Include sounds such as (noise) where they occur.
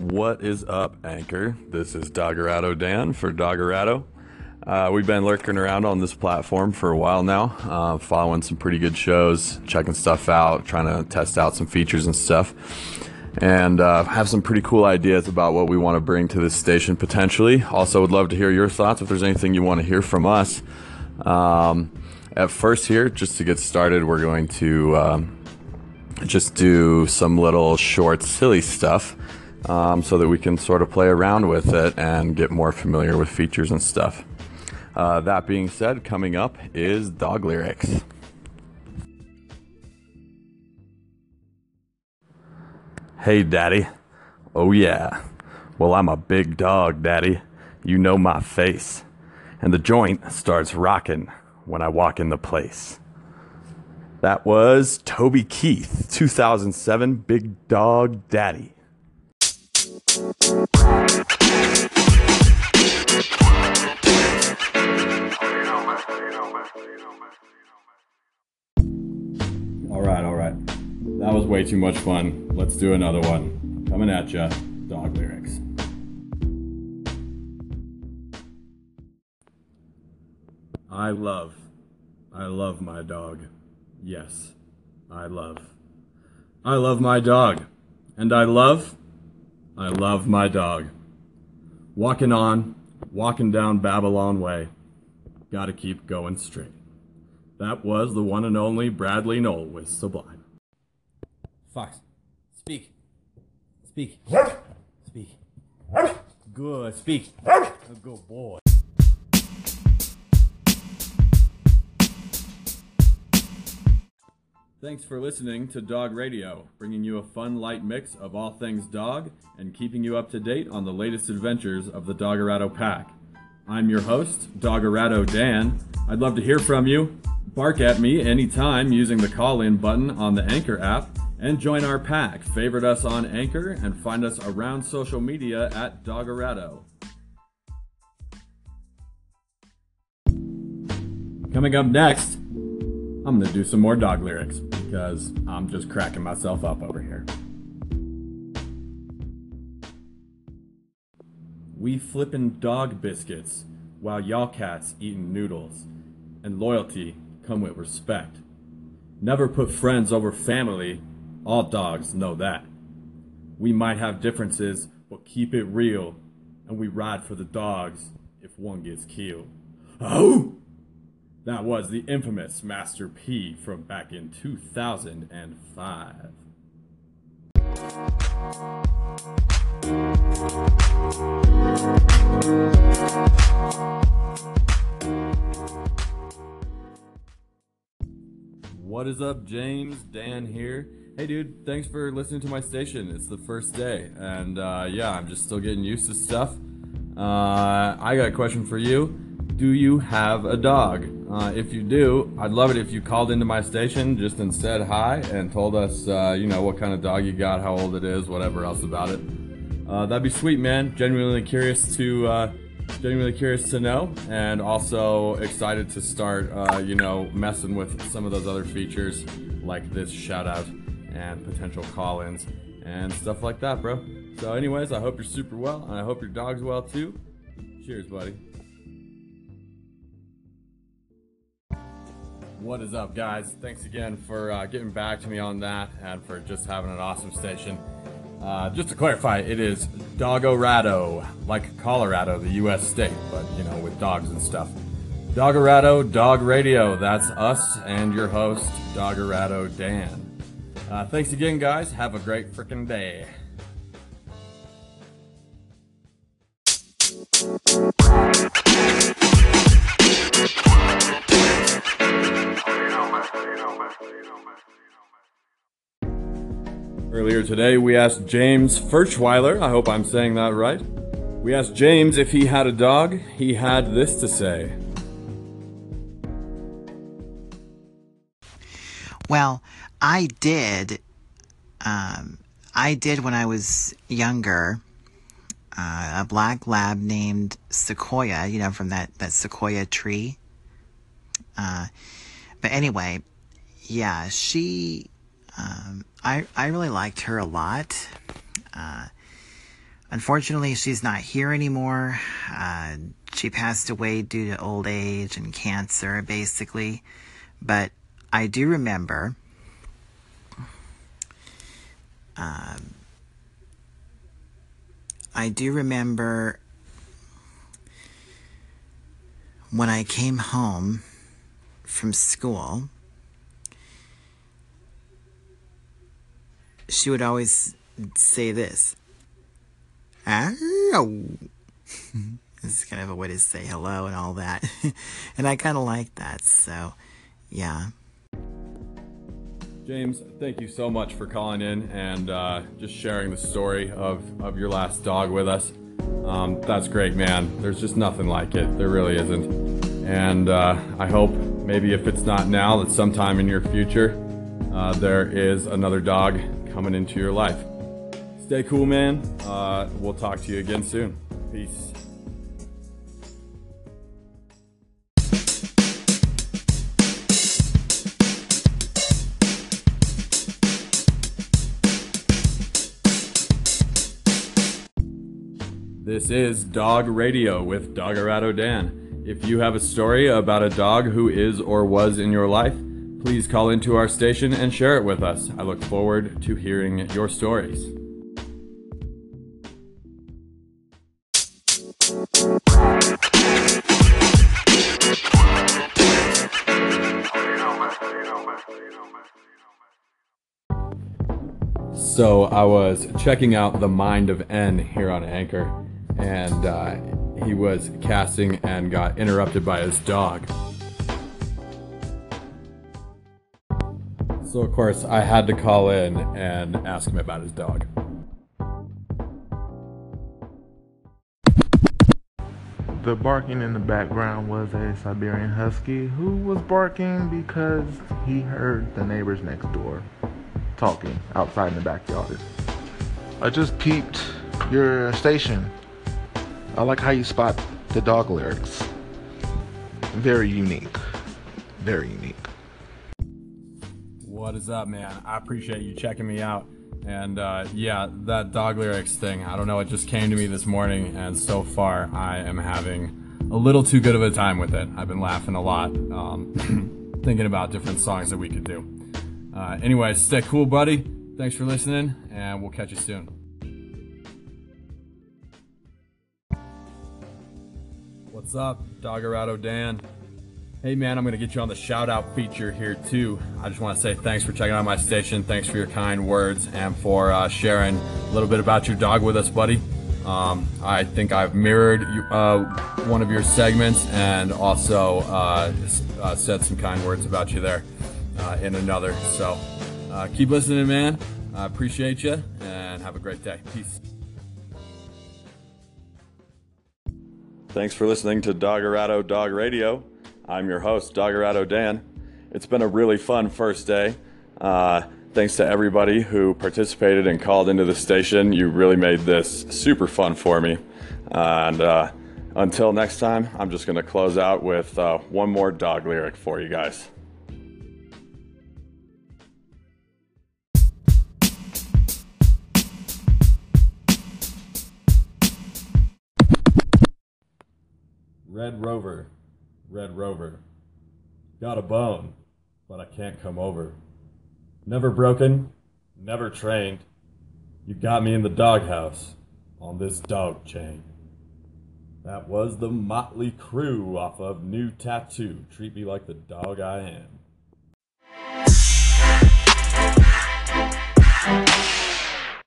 What is up, Anchor? This is Doggerado Dan for Doggerado. Uh, we've been lurking around on this platform for a while now, uh, following some pretty good shows, checking stuff out, trying to test out some features and stuff, and uh, have some pretty cool ideas about what we want to bring to this station potentially. Also, would love to hear your thoughts if there's anything you want to hear from us. Um, at first, here, just to get started, we're going to um, just do some little short, silly stuff um, so that we can sort of play around with it and get more familiar with features and stuff. Uh, that being said, coming up is dog lyrics. Hey, Daddy. Oh, yeah. Well, I'm a big dog, Daddy. You know my face. And the joint starts rocking when I walk in the place. That was Toby Keith, 2007 Big Dog Daddy. All right, all right. That was way too much fun. Let's do another one. Coming at ya, dog lyrics. I love, I love my dog. Yes, I love. I love my dog. And I love, I love my dog. Walking on, walking down Babylon Way. Gotta keep going straight. That was the one and only Bradley Nowell with Sublime. Fox, speak. Speak. Speak. Good. Speak. A good boy. Thanks for listening to Dog Radio, bringing you a fun, light mix of all things dog and keeping you up to date on the latest adventures of the Doggerado Pack. I'm your host, Doggerado Dan. I'd love to hear from you. Bark at me anytime using the call in button on the Anchor app and join our pack. Favorite us on Anchor and find us around social media at Doggerado. Coming up next, I'm gonna do some more dog lyrics because I'm just cracking myself up over here. We flippin' dog biscuits while y'all cats eatin' noodles. And loyalty come with respect. Never put friends over family. All dogs know that. We might have differences, but keep it real. And we ride for the dogs if one gets killed. Oh! That was the infamous Master P from back in 2005. What is up, James? Dan here. Hey, dude, thanks for listening to my station. It's the first day, and uh, yeah, I'm just still getting used to stuff. Uh, I got a question for you. Do you have a dog? Uh, if you do, I'd love it if you called into my station just and said hi and told us, uh, you know, what kind of dog you got, how old it is, whatever else about it. Uh, that'd be sweet, man. Genuinely curious to, uh, genuinely curious to know, and also excited to start, uh, you know, messing with some of those other features like this shout out and potential call-ins and stuff like that, bro. So, anyways, I hope you're super well, and I hope your dog's well too. Cheers, buddy. What is up, guys? Thanks again for uh, getting back to me on that and for just having an awesome station. Uh, just to clarify, it is Doggerado, like Colorado, the U.S. state, but you know, with dogs and stuff. Doggerado Dog Radio, that's us and your host, Doggerado Dan. Uh, thanks again, guys. Have a great freaking day. Earlier today, we asked James Furchweiler, I hope I'm saying that right. We asked James if he had a dog. He had this to say. Well, I did. Um, I did when I was younger. Uh, a black lab named Sequoia, you know, from that, that Sequoia tree. Uh, but anyway, yeah, she, um, I, I really liked her a lot. Uh, unfortunately, she's not here anymore. Uh, she passed away due to old age and cancer, basically. But I do remember. Um, I do remember when I came home from school, she would always say this. Hello. (laughs) is kind of a way to say hello and all that. (laughs) and I kind of like that, so yeah. James, thank you so much for calling in and uh, just sharing the story of, of your last dog with us. Um, that's great, man. There's just nothing like it. There really isn't. And uh, I hope maybe if it's not now, that sometime in your future, uh, there is another dog coming into your life. Stay cool, man. Uh, we'll talk to you again soon. Peace. This is Dog Radio with Doggerado Dan. If you have a story about a dog who is or was in your life, please call into our station and share it with us. I look forward to hearing your stories. So I was checking out the Mind of N here on Anchor, and uh, he was casting and got interrupted by his dog. So of course I had to call in and ask him about his dog. The barking in the background was a Siberian Husky who was barking because he heard the neighbors next door talking outside in the backyard. I just peeped your station. I like how you spot the dog lyrics. Very unique. Very unique. What is up, man? I appreciate you checking me out. And uh, yeah, that dog lyrics thing, I don't know, it just came to me this morning, and so far I am having a little too good of a time with it. I've been laughing a lot, um, (clears throat) thinking about different songs that we could do. Uh, anyway, stay cool, buddy. Thanks for listening, and we'll catch you soon. What's up, Doggerado Dan? Hey man, I'm gonna get you on the shout out feature here too. I just want to say thanks for checking out my station. Thanks for your kind words and for uh, sharing a little bit about your dog with us, buddy. Um, I think I've mirrored uh, one of your segments and also uh, uh, said some kind words about you there uh, in another. So uh, keep listening, man. I appreciate you and have a great day. Peace. Thanks for listening to Doggerado Dog Radio. I'm your host, Doggerado Dan. It's been a really fun first day. Uh, thanks to everybody who participated and called into the station. You really made this super fun for me. and uh, until next time, I'm just going to close out with uh, one more dog lyric for you guys. Red Rover, Red Rover. Got a bone, but I can't come over. Never broken, never trained. You got me in the doghouse on this dog chain. That was the Mötley Crüe off of New Tattoo. Treat me like the dog I am.